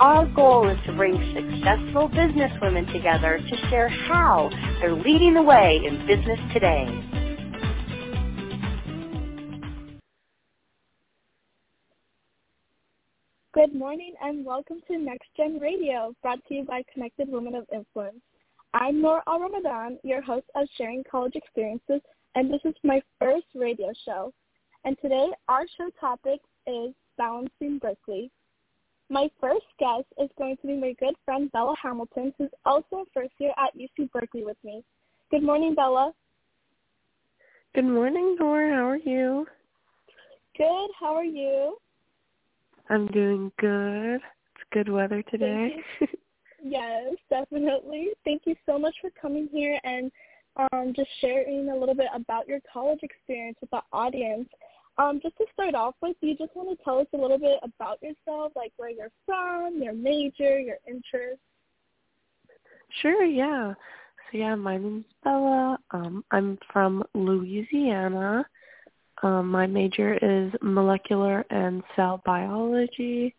Our goal is to bring successful businesswomen together to share how they're leading the way in business today. Good morning and welcome to Next Gen Radio, brought to you by Connected Women of Influence. I'm Noor Alramadan, your host of Sharing College Experiences, and this is my first radio show. And today our show topic is Balancing Berkeley. My first guest is going to be my good friend Bella Hamilton, who's also a first year at UC Berkeley with me. Good morning, Bella. Good morning, Noor. How are you? Good. How are you? I'm doing good. It's good weather today. yes, definitely. Thank you so much for coming here and um, just sharing a little bit about your college experience with the audience. Um, just to start off with, you just want to tell us a little bit about yourself, like where you're from, your major, your interests. Sure, yeah. So yeah, my name's Bella. Um, I'm from Louisiana. Um, my major is molecular and cell biology.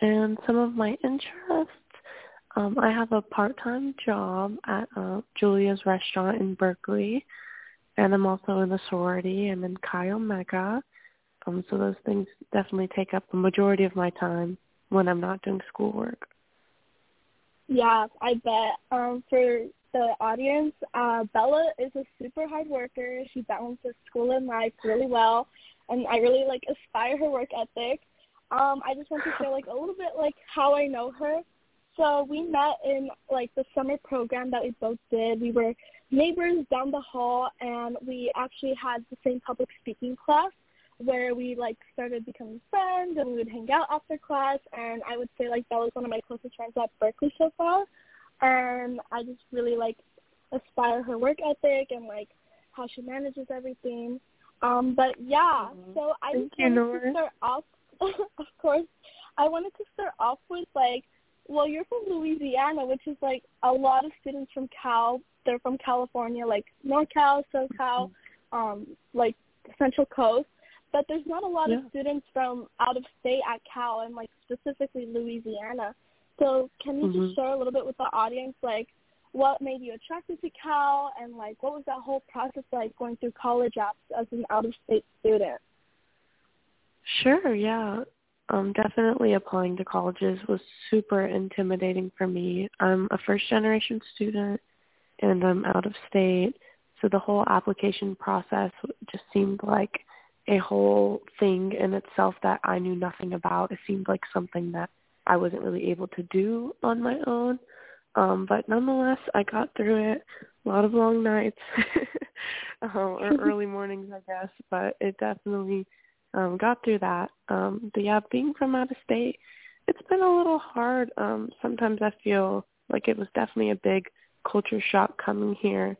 And some of my interests, um, I have a part-time job at uh, Julia's restaurant in Berkeley and I'm also in the sorority. I'm in Chi Omega. Um, so those things definitely take up the majority of my time when I'm not doing schoolwork. Yeah, I bet. Um, for the audience, uh, Bella is a super hard worker. She balances school and life really well, and I really like aspire her work ethic. Um, I just want to share like a little bit like how I know her. So we met in like the summer program that we both did. We were neighbors down the hall and we actually had the same public speaking class where we like started becoming friends and we would hang out after class and I would say like that was one of my closest friends at Berkeley so far and I just really like aspire her work ethic and like how she manages everything. Um but yeah, mm-hmm. so I Thank just wanted you, to start off of course I wanted to start off with like well, you're from Louisiana, which is like a lot of students from Cal. They're from California, like NorCal, SoCal, um, like Central Coast. But there's not a lot yeah. of students from out of state at Cal, and like specifically Louisiana. So can you mm-hmm. just share a little bit with the audience, like what made you attracted to Cal, and like what was that whole process like going through college apps as an out of state student? Sure, yeah um, definitely applying to colleges was super intimidating for me. I'm a first generation student and I'm out of state. So the whole application process just seemed like a whole thing in itself that I knew nothing about. It seemed like something that I wasn't really able to do on my own. Um, but nonetheless, I got through it. A lot of long nights um, or early mornings, I guess. But it definitely um, got through that. Um, but yeah, being from out of state, it's been a little hard. Um, sometimes I feel like it was definitely a big culture shock coming here.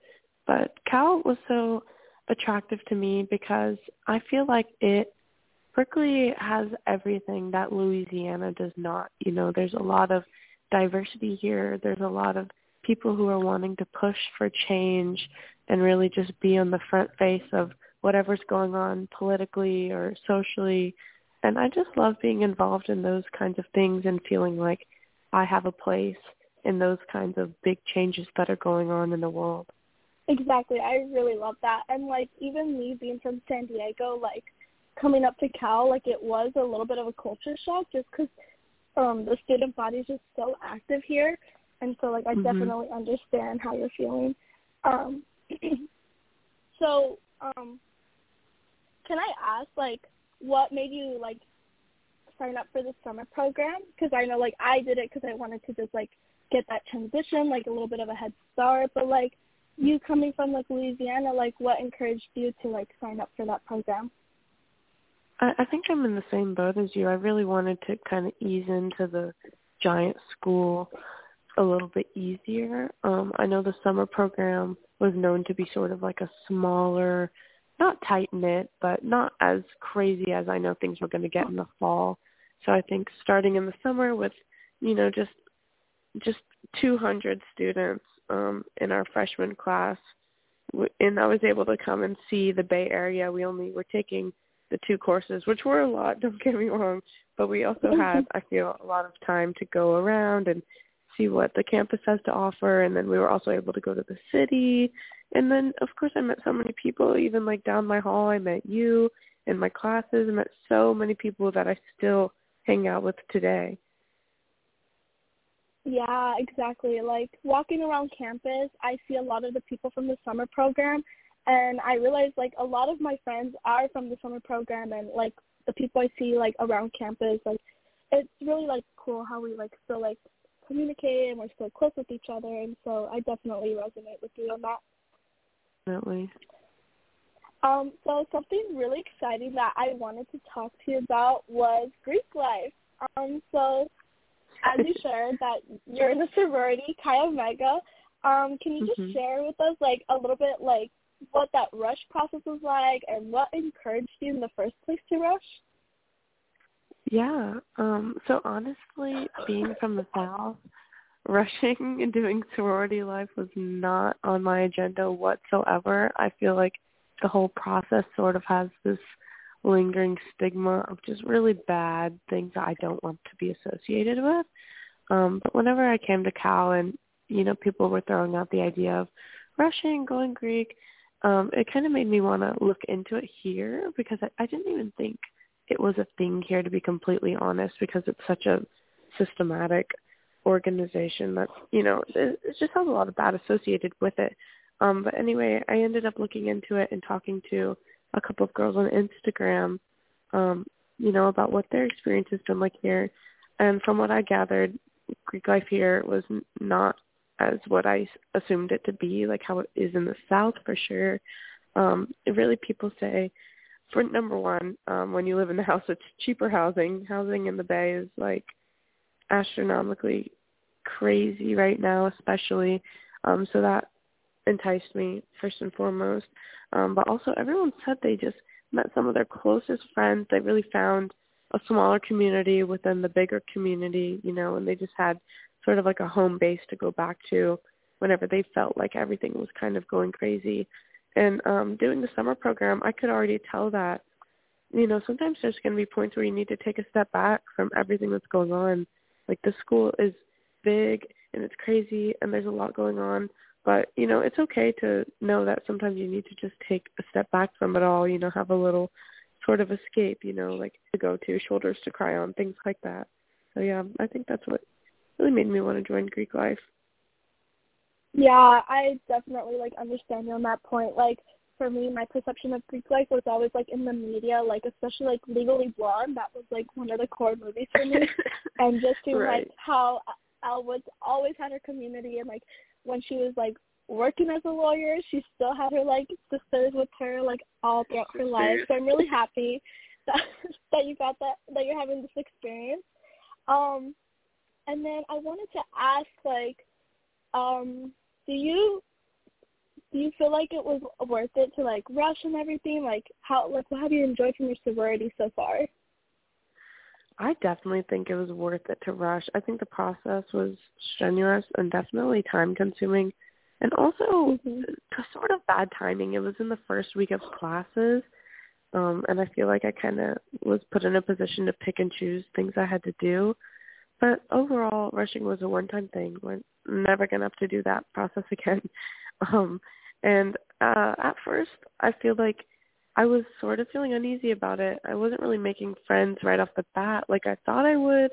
But Cal was so attractive to me because I feel like it Berkeley has everything that Louisiana does not. You know, there's a lot of diversity here. There's a lot of people who are wanting to push for change and really just be on the front face of whatever's going on politically or socially. And I just love being involved in those kinds of things and feeling like I have a place in those kinds of big changes that are going on in the world. Exactly. I really love that. And like even me being from San Diego, like coming up to Cal, like it was a little bit of a culture shock just because um, the student body is just so active here. And so like I mm-hmm. definitely understand how you're feeling. Um, so um, can I ask like what made you like sign up for the summer program? Because I know like I did it because I wanted to just like get that transition, like a little bit of a head start. But like you coming from like Louisiana, like what encouraged you to like sign up for that program? I, I think I'm in the same boat as you. I really wanted to kind of ease into the giant school a little bit easier. Um, I know the summer program was known to be sort of like a smaller, not tight knit, but not as crazy as I know things were going to get in the fall. So I think starting in the summer with, you know, just just 200 students um, in our freshman class, and I was able to come and see the Bay Area. We only were taking the two courses, which were a lot. Don't get me wrong, but we also had, I feel, a lot of time to go around and see what the campus has to offer and then we were also able to go to the city and then of course I met so many people even like down my hall I met you in my classes I met so many people that I still hang out with today. Yeah, exactly. Like walking around campus, I see a lot of the people from the summer program and I realize like a lot of my friends are from the summer program and like the people I see like around campus like it's really like cool how we like still like communicate and we're still close with each other and so I definitely resonate with you on that. Definitely. Um, so something really exciting that I wanted to talk to you about was Greek life. Um, so as you shared that you're in the sorority Chi Omega, um, can you just mm-hmm. share with us like a little bit like what that rush process was like and what encouraged you in the first place to rush? Yeah. Um, so honestly, being from the South, rushing and doing sorority life was not on my agenda whatsoever. I feel like the whole process sort of has this lingering stigma of just really bad things that I don't want to be associated with. Um, but whenever I came to Cal and, you know, people were throwing out the idea of rushing, going Greek, um, it kind of made me want to look into it here because I, I didn't even think – it was a thing here to be completely honest because it's such a systematic organization that you know it, just has a lot of bad associated with it. Um but anyway i ended up looking into it and talking to a couple of girls on instagram um you know about what their experience has been like here. And from what i gathered greek life here was not as what i assumed it to be like how it is in the south for sure. Um really people say for number one, um, when you live in the house, it's cheaper housing. Housing in the Bay is like astronomically crazy right now, especially. Um, so that enticed me first and foremost. Um, but also, everyone said they just met some of their closest friends. They really found a smaller community within the bigger community, you know, and they just had sort of like a home base to go back to whenever they felt like everything was kind of going crazy. And um, doing the summer program, I could already tell that, you know, sometimes there's going to be points where you need to take a step back from everything that's going on. Like the school is big and it's crazy and there's a lot going on. But, you know, it's okay to know that sometimes you need to just take a step back from it all, you know, have a little sort of escape, you know, like to go to, shoulders to cry on, things like that. So yeah, I think that's what really made me want to join Greek life. Yeah, I definitely like understand you on that point. Like for me, my perception of Greek life was always like in the media, like especially like Legally Blonde. That was like one of the core movies for me, and just to right. like how Elle was always had her community, and like when she was like working as a lawyer, she still had her like sisters with her like all throughout her life. So I'm really happy that that you got that that you're having this experience. Um, and then I wanted to ask like, um, do you do you feel like it was worth it to like rush and everything? Like how like what have you enjoyed from your sorority so far? I definitely think it was worth it to rush. I think the process was strenuous and definitely time consuming and also mm-hmm. sort of bad timing. It was in the first week of classes. Um and I feel like I kind of was put in a position to pick and choose things I had to do. But overall, rushing was a one-time thing. We're never going to have to do that process again. Um, and uh, at first, I feel like I was sort of feeling uneasy about it. I wasn't really making friends right off the bat like I thought I would.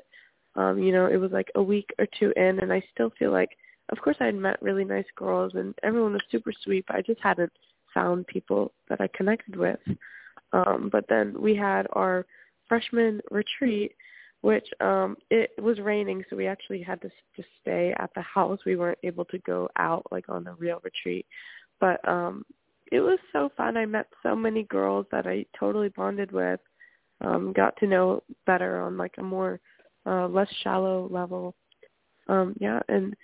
Um, you know, it was like a week or two in, and I still feel like, of course, I had met really nice girls, and everyone was super sweet, but I just hadn't found people that I connected with. Um, but then we had our freshman retreat, which um it was raining so we actually had to just stay at the house we weren't able to go out like on the real retreat but um it was so fun i met so many girls that i totally bonded with um got to know better on like a more uh, less shallow level. Um, yeah, and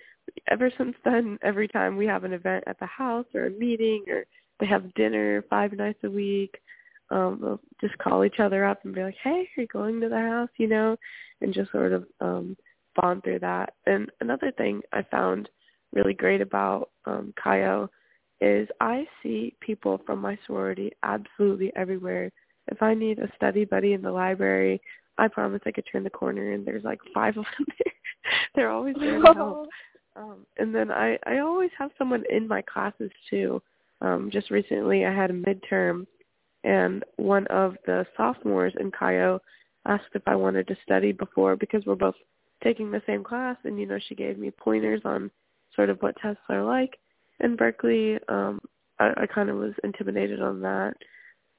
ever since then, every time we have an event at the house or a meeting or they have dinner five nights a week, um, we'll just call each other up and be like, "Hey, are you going to the house?" You know, and just sort of um, bond through that. And another thing I found really great about um, O is I see people from my sorority absolutely everywhere. If I need a study buddy in the library, I promise I could turn the corner and there's like five of them there. They're always there to help. Um, and then I, I always have someone in my classes too. Um, just recently I had a midterm and one of the sophomores in Chi O asked if I wanted to study before because we're both taking the same class and you know she gave me pointers on sort of what tests are like in Berkeley. Um, I, I kind of was intimidated on that.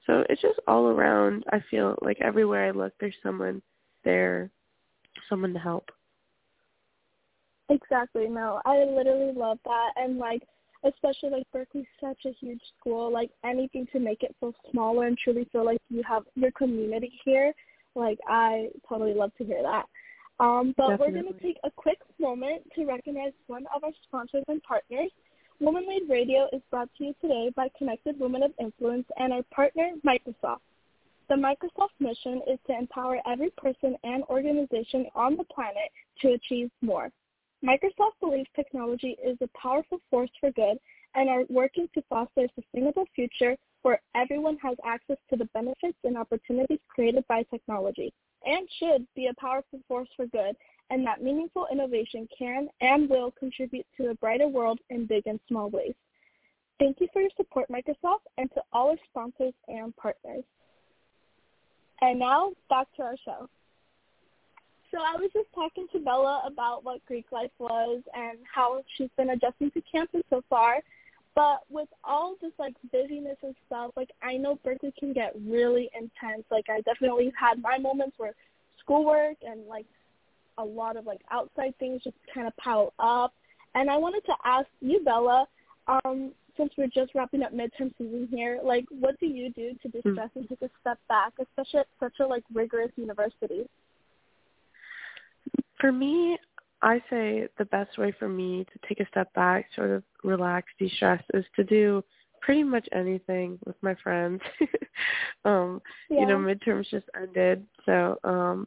So it's just all around. I feel like everywhere I look, there's someone there, someone to help. Exactly. No, I literally love that, and like especially like Berkeley's such a huge school. Like anything to make it feel smaller and truly feel like you have your community here. Like I totally love to hear that. Um, but Definitely. we're going to take a quick moment to recognize one of our sponsors and partners. Woman Lead Radio is brought to you today by Connected Women of Influence and our partner, Microsoft. The Microsoft mission is to empower every person and organization on the planet to achieve more. Microsoft believes technology is a powerful force for good and are working to foster a sustainable future where everyone has access to the benefits and opportunities created by technology and should be a powerful force for good and that meaningful innovation can and will contribute to a brighter world in big and small ways. Thank you for your support, Microsoft, and to all our sponsors and partners. And now, back to our show. So I was just talking to Bella about what Greek life was and how she's been adjusting to campus so far. But with all this like busyness and stuff, like I know Berkeley can get really intense. Like I definitely had my moments where schoolwork and like a lot of like outside things just kind of pile up. And I wanted to ask you, Bella, um, since we're just wrapping up midterm season here, like what do you do to distress mm-hmm. and take a step back, especially at such a like rigorous university? For me, I say the best way for me to take a step back, sort of relax, de-stress, is to do pretty much anything with my friends. um, yeah. You know, midterms just ended, so um,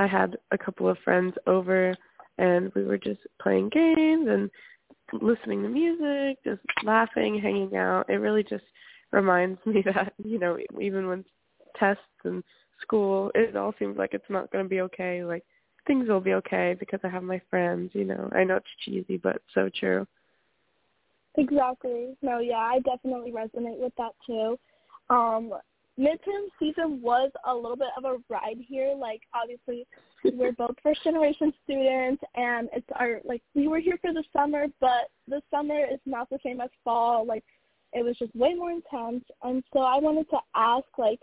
I had a couple of friends over, and we were just playing games and listening to music, just laughing, hanging out. It really just reminds me that you know, even when tests and school, it all seems like it's not going to be okay. Like things will be okay because I have my friends, you know. I know it's cheesy, but so true. Exactly. No, yeah, I definitely resonate with that too. Um, midterm season was a little bit of a ride here. Like obviously we're both first generation students and it's our like we were here for the summer but the summer is not the same as fall. Like it was just way more intense. And so I wanted to ask like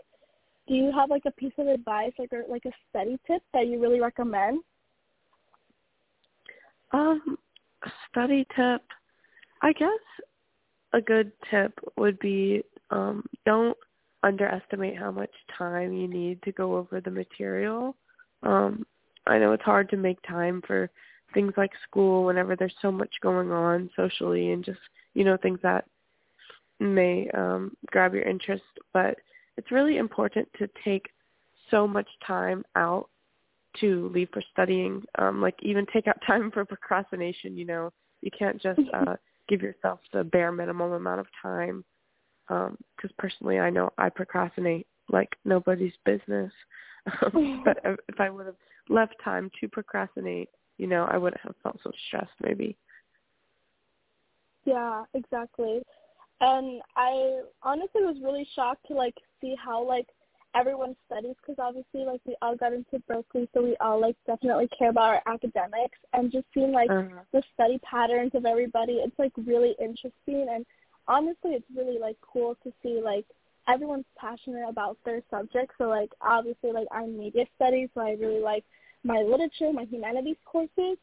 do you have like a piece of advice like or like a study tip that you really recommend um study tip i guess a good tip would be um don't underestimate how much time you need to go over the material um i know it's hard to make time for things like school whenever there's so much going on socially and just you know things that may um grab your interest but it's really important to take so much time out to leave for studying. Um, like even take out time for procrastination. You know, you can't just uh, give yourself the bare minimum amount of time. Because um, personally, I know I procrastinate like nobody's business. Um, but if I would have left time to procrastinate, you know, I wouldn't have felt so stressed. Maybe. Yeah, exactly. And I honestly was really shocked to like see how like everyone studies because obviously like we all got into Berkeley, so we all like definitely care about our academics and just seeing like uh-huh. the study patterns of everybody. It's like really interesting and honestly, it's really like cool to see like everyone's passionate about their subject. So like obviously like I'm media studies, so I really like my literature, my humanities courses.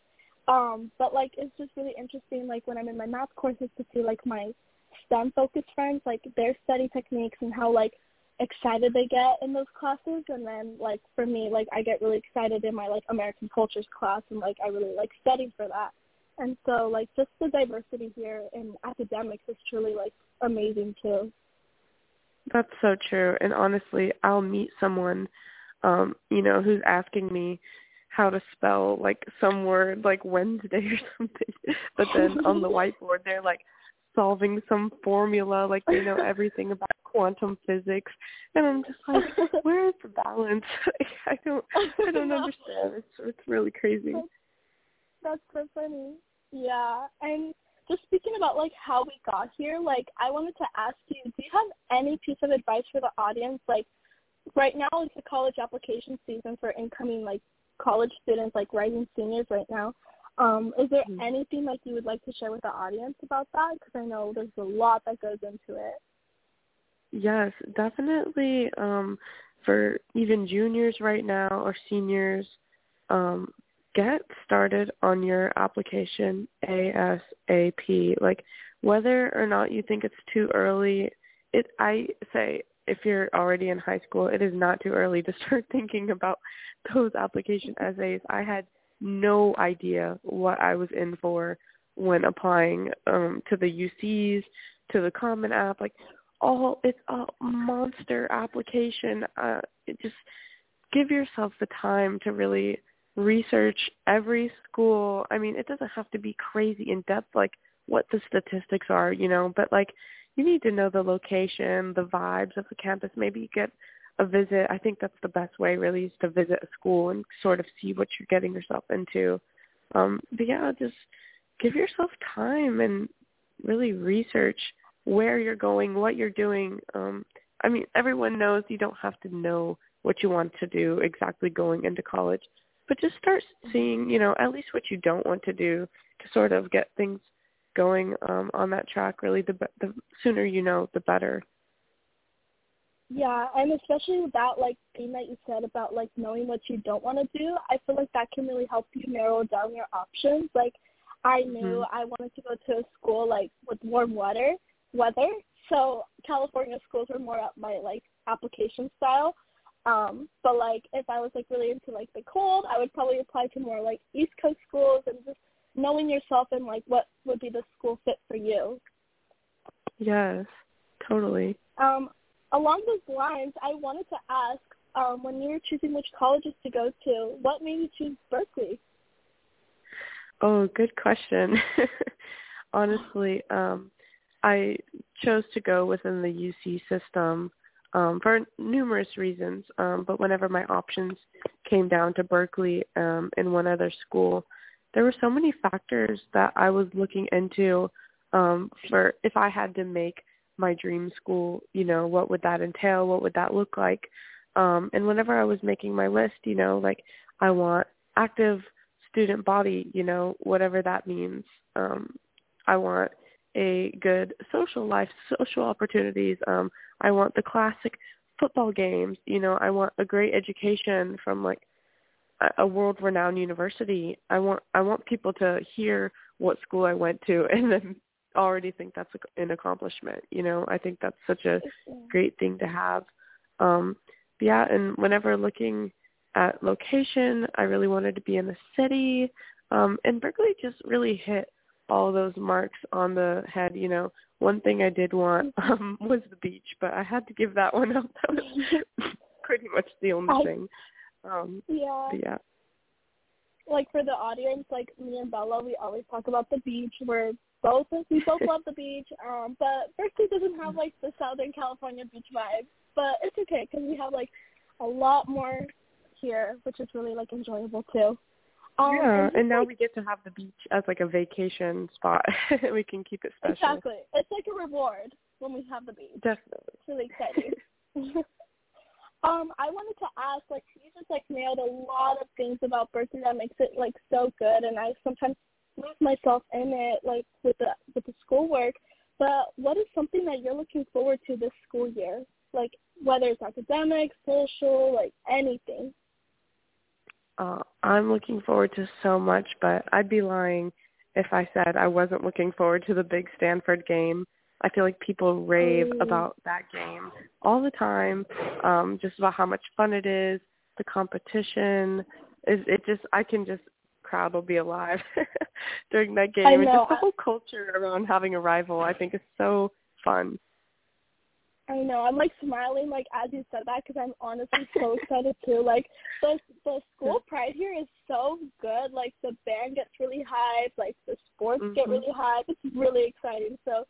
Um, but like it's just really interesting like when I'm in my math courses to see like my STEM focused friends, like their study techniques and how like excited they get in those classes and then like for me like I get really excited in my like American cultures class and like I really like studying for that. And so like just the diversity here in academics is truly like amazing too. That's so true. And honestly, I'll meet someone um, you know, who's asking me how to spell like some word like Wednesday or something. But then on the whiteboard they're like solving some formula, like they know everything about quantum physics. And I'm just like, where is the balance? I don't I don't understand. It's it's really crazy. That's so funny. Yeah. And just speaking about like how we got here, like I wanted to ask you, do you have any piece of advice for the audience? Like right now is the college application season for incoming like college students, like rising seniors right now. Um, is there mm-hmm. anything like you would like to share with the audience about that? Because I know there's a lot that goes into it. Yes, definitely. Um, for even juniors right now or seniors, um, get started on your application ASAP. Like whether or not you think it's too early, it I say if you're already in high school, it is not too early to start thinking about those application essays. I had no idea what I was in for when applying um to the UCs, to the Common App, like all it's a monster application. Uh it just give yourself the time to really research every school. I mean, it doesn't have to be crazy in depth like what the statistics are, you know, but like you need to know the location, the vibes of the campus. Maybe get a visit. I think that's the best way really is to visit a school and sort of see what you're getting yourself into. Um, but yeah, just give yourself time and really research where you're going, what you're doing. Um, I mean, everyone knows you don't have to know what you want to do exactly going into college, but just start seeing, you know, at least what you don't want to do to sort of get things going um, on that track. Really, the the sooner you know, the better. Yeah, and especially with that like thing that you said about like knowing what you don't want to do, I feel like that can really help you narrow down your options. Like I knew mm-hmm. I wanted to go to a school like with warm weather weather. So California schools were more up my like application style. Um, but like if I was like really into like the cold, I would probably apply to more like East Coast schools and just knowing yourself and like what would be the school fit for you. Yes, totally. Um, along those lines, I wanted to ask, um, when you were choosing which colleges to go to, what made you choose Berkeley? Oh, good question. Honestly, um, I chose to go within the UC system um, for numerous reasons. Um, but whenever my options came down to Berkeley um, and one other school, there were so many factors that I was looking into um, for if I had to make my dream school, you know, what would that entail? What would that look like? Um, and whenever I was making my list, you know, like I want active student body, you know, whatever that means. Um, I want a good social life, social opportunities. Um, I want the classic football games. You know, I want a great education from like a world renowned university. I want i want people to hear what school i went to and then already think that's an accomplishment you know? I think that's such a great thing to have. Um yeah and whenever looking at location i really wanted to be in the city. Um and berkeley just really hit all those marks on the head you know one thing i did want um was the beach but i had to give that one up that was pretty much the only I, thing um, yeah. yeah. Like for the audience, like me and Bella, we always talk about the beach. We're both we both love the beach. Um, but Berkeley doesn't have like the Southern California beach vibe, but it's okay because we have like a lot more here, which is really like enjoyable too. Um, yeah, and, and now like, we get to have the beach as like a vacation spot. we can keep it special. Exactly, it's like a reward when we have the beach. Definitely, it's really exciting. Um, I wanted to ask, like, you just like nailed a lot of things about Berkeley that makes it like so good, and I sometimes lose myself in it, like with the with the schoolwork. But what is something that you're looking forward to this school year? Like whether it's academic, social, like anything. Uh, I'm looking forward to so much, but I'd be lying if I said I wasn't looking forward to the big Stanford game. I feel like people rave Mm. about that game all the time, um, just about how much fun it is, the competition. Is it just I can just crowd will be alive during that game. And just the whole culture around having a rival I think is so fun. I know. I'm like smiling like as you said that because I'm honestly so excited too. Like the the school pride here is so good. Like the band gets really hyped. Like the sports get Mhm. really hyped. It's really exciting. So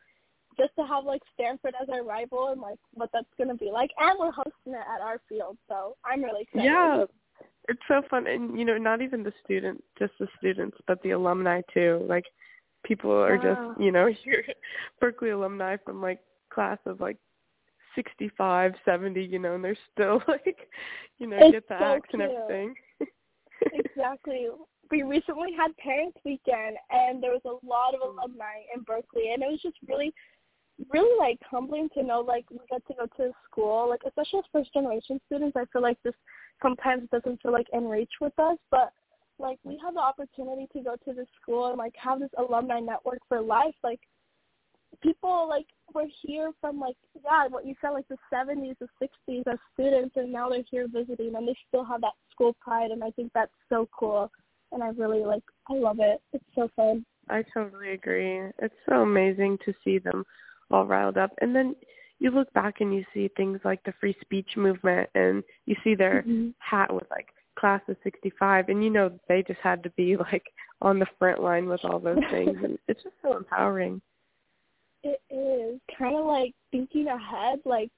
just to have like Stanford as our rival and like what that's gonna be like, and we're hosting it at our field. So I'm really excited. Yeah. It's so fun and you know, not even the students, just the students, but the alumni too. Like people are Wow. just, you know, you're Berkeley alumni from like class of like sixty five, seventy, you know, and they're still like, you know, It's get the so acts and everything. exactly. We recently had Parents Weekend, and there was a lot of alumni in Berkeley, and it was just really, really like humbling to know like we get to go to the school, like especially as first generation students. I feel like this sometimes doesn't feel like reach with us, but like we have the opportunity to go to this school and like have this alumni network for life. Like people like were here from like yeah, what you said like the seventies, the sixties as students and now they're here visiting and they still have that school pride and I think that's so cool and I really like I love it. It's so fun. I totally agree. It's so amazing to see them all riled up. And then you look back and you see things like the free speech movement and you see their Mhm. hat with like class of 65 and you know they just had to be like on the front line with all those things and it's just so empowering. It is kind of like thinking ahead like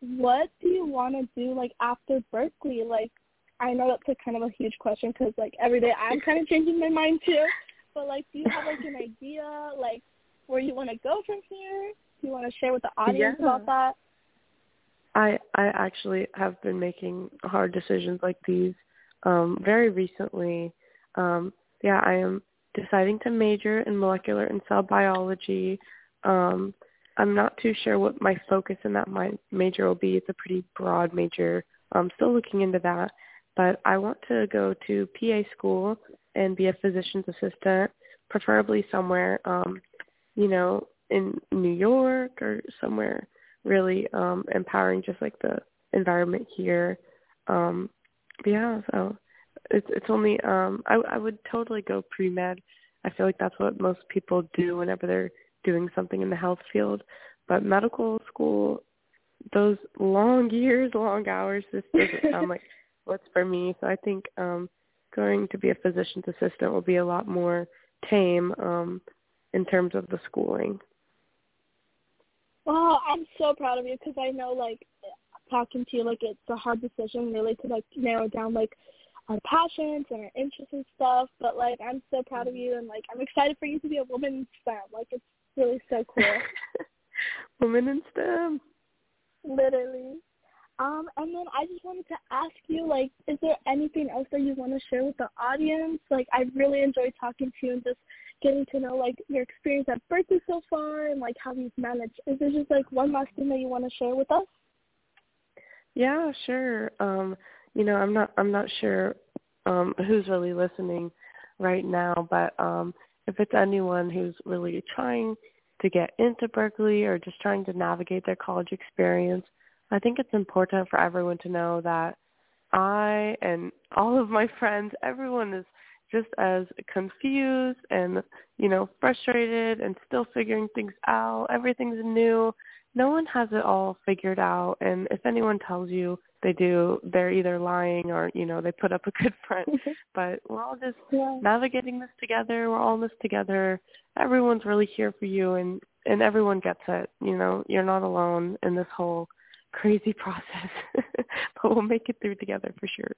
what do you want to do like after Berkeley like I know that's a kind of a huge question because like every day I'm kind of changing my mind too. But like, do you have like an idea like where you want to go from here? Do you want to share with the audience Yeah. about that? I I actually have been making hard decisions like these um very recently. Um yeah, I am deciding to major in molecular and cell biology. Um I'm not too sure what my focus in that my major will be. It's a pretty broad major. I'm still looking into that, but I want to go to PA school and be a physician's assistant, preferably somewhere um you know in New York or somewhere really um empowering just like the environment here um yeah so it's it's only um i i would totally go pre med i feel like that's what most people do whenever they're doing something in the health field but medical school those long years long hours this doesn't sound like what's for me so i think um going to be a physician's assistant will be a lot more tame um in terms of the schooling Wow, I'm so proud of you because I know like talking to you like it's a hard decision really to like narrow down like our passions and our interests and stuff. But like I'm so proud of you and like I'm excited for you to be a woman in STEM. Like it's really so cool. Women in STEM. Literally. Um, and then I just wanted to ask you, like, is there anything else that you want to share with the audience? Like, I really enjoyed talking to you and just getting to know, like, your experience at Berkeley so far and, like, how you've managed. Is there just, like, one last thing that you want to share with us? Yeah, sure. Um, you know, I'm not I'm not sure um who's really listening right now, but um if it's anyone who's really trying to get into Berkeley or just trying to navigate their college experience, I think it's important for everyone to know that I and all of my friends, everyone is just as confused and, you know, frustrated and still figuring things out. Everything's new. No one has it all figured out. And if anyone tells you they do, they're either lying or, you know, they put up a good front. but we're all just yeah. navigating this together. We're all in this together. Everyone's really here for you and, and everyone gets it. You know, you're not alone in this whole crazy process. but we'll make it through together for sure.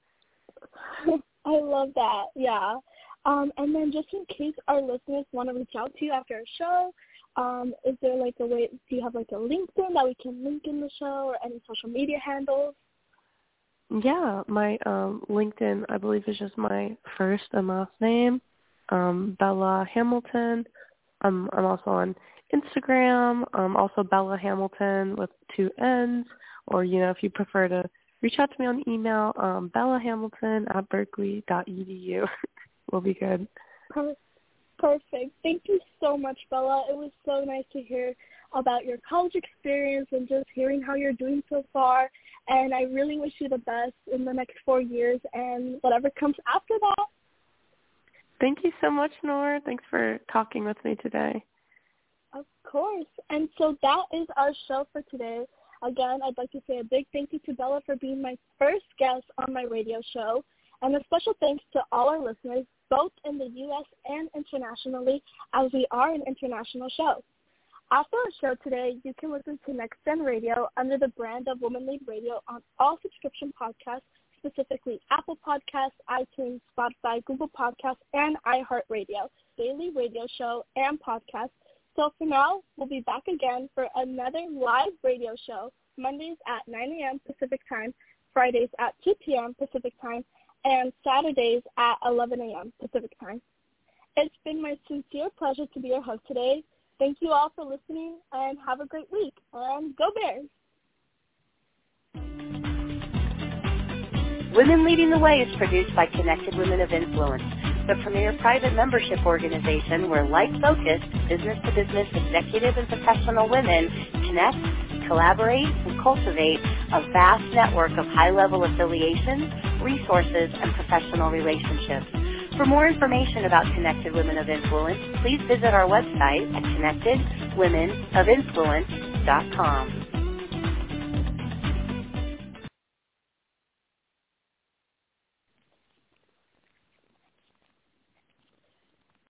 I love that. Yeah. Um, and then just in case our listeners want to reach out to you after a show, um, is there like a way? Do you have like a LinkedIn that we can link in the show, or any social media handles? Yeah, my um LinkedIn I believe is just my first and last name, um, Bella Hamilton. Um I'm also on Instagram, um also Bella Hamilton with two N's. Or, you know, if you prefer to reach out to me on email, um Bella Hamilton at berkeley.edu will be good. Perfect. Thank you so much, Bella. It was so nice to hear about your college experience and just hearing how you're doing so far. And I really wish you the best in the next four years and whatever comes after that. Thank you so much, Nora. Thanks for talking with me today. Of course. And so that is our show for today. Again, I'd like to say a big thank you to Bella for being my first guest on my radio show. And a special thanks to all our listeners, both in the U.S. and internationally, as we are an international show. After our show today, you can listen to Next Gen Radio under the brand of Woman Lead Radio on all subscription podcasts, specifically Apple Podcasts, iTunes, Spotify, Google Podcasts, and iHeartRadio, daily radio show and podcast. So for now, we'll be back again for another live radio show, Mondays at 9 a.m. Pacific Time, Fridays at 2 p.m. Pacific Time, and Saturdays at 11 a.m. Pacific Time. It's been my sincere pleasure to be your host today. Thank you all for listening and have a great week. And go Bears! Women Leading the Way is produced by Connected Women of Influence, the premier private membership organization where like-focused, business-to-business executive and professional women connect, collaborate, and cultivate a vast network of high-level affiliations, resources, and professional relationships. For more information about Connected Women of Influence, please visit our website at connectedwomenofinfluence.com.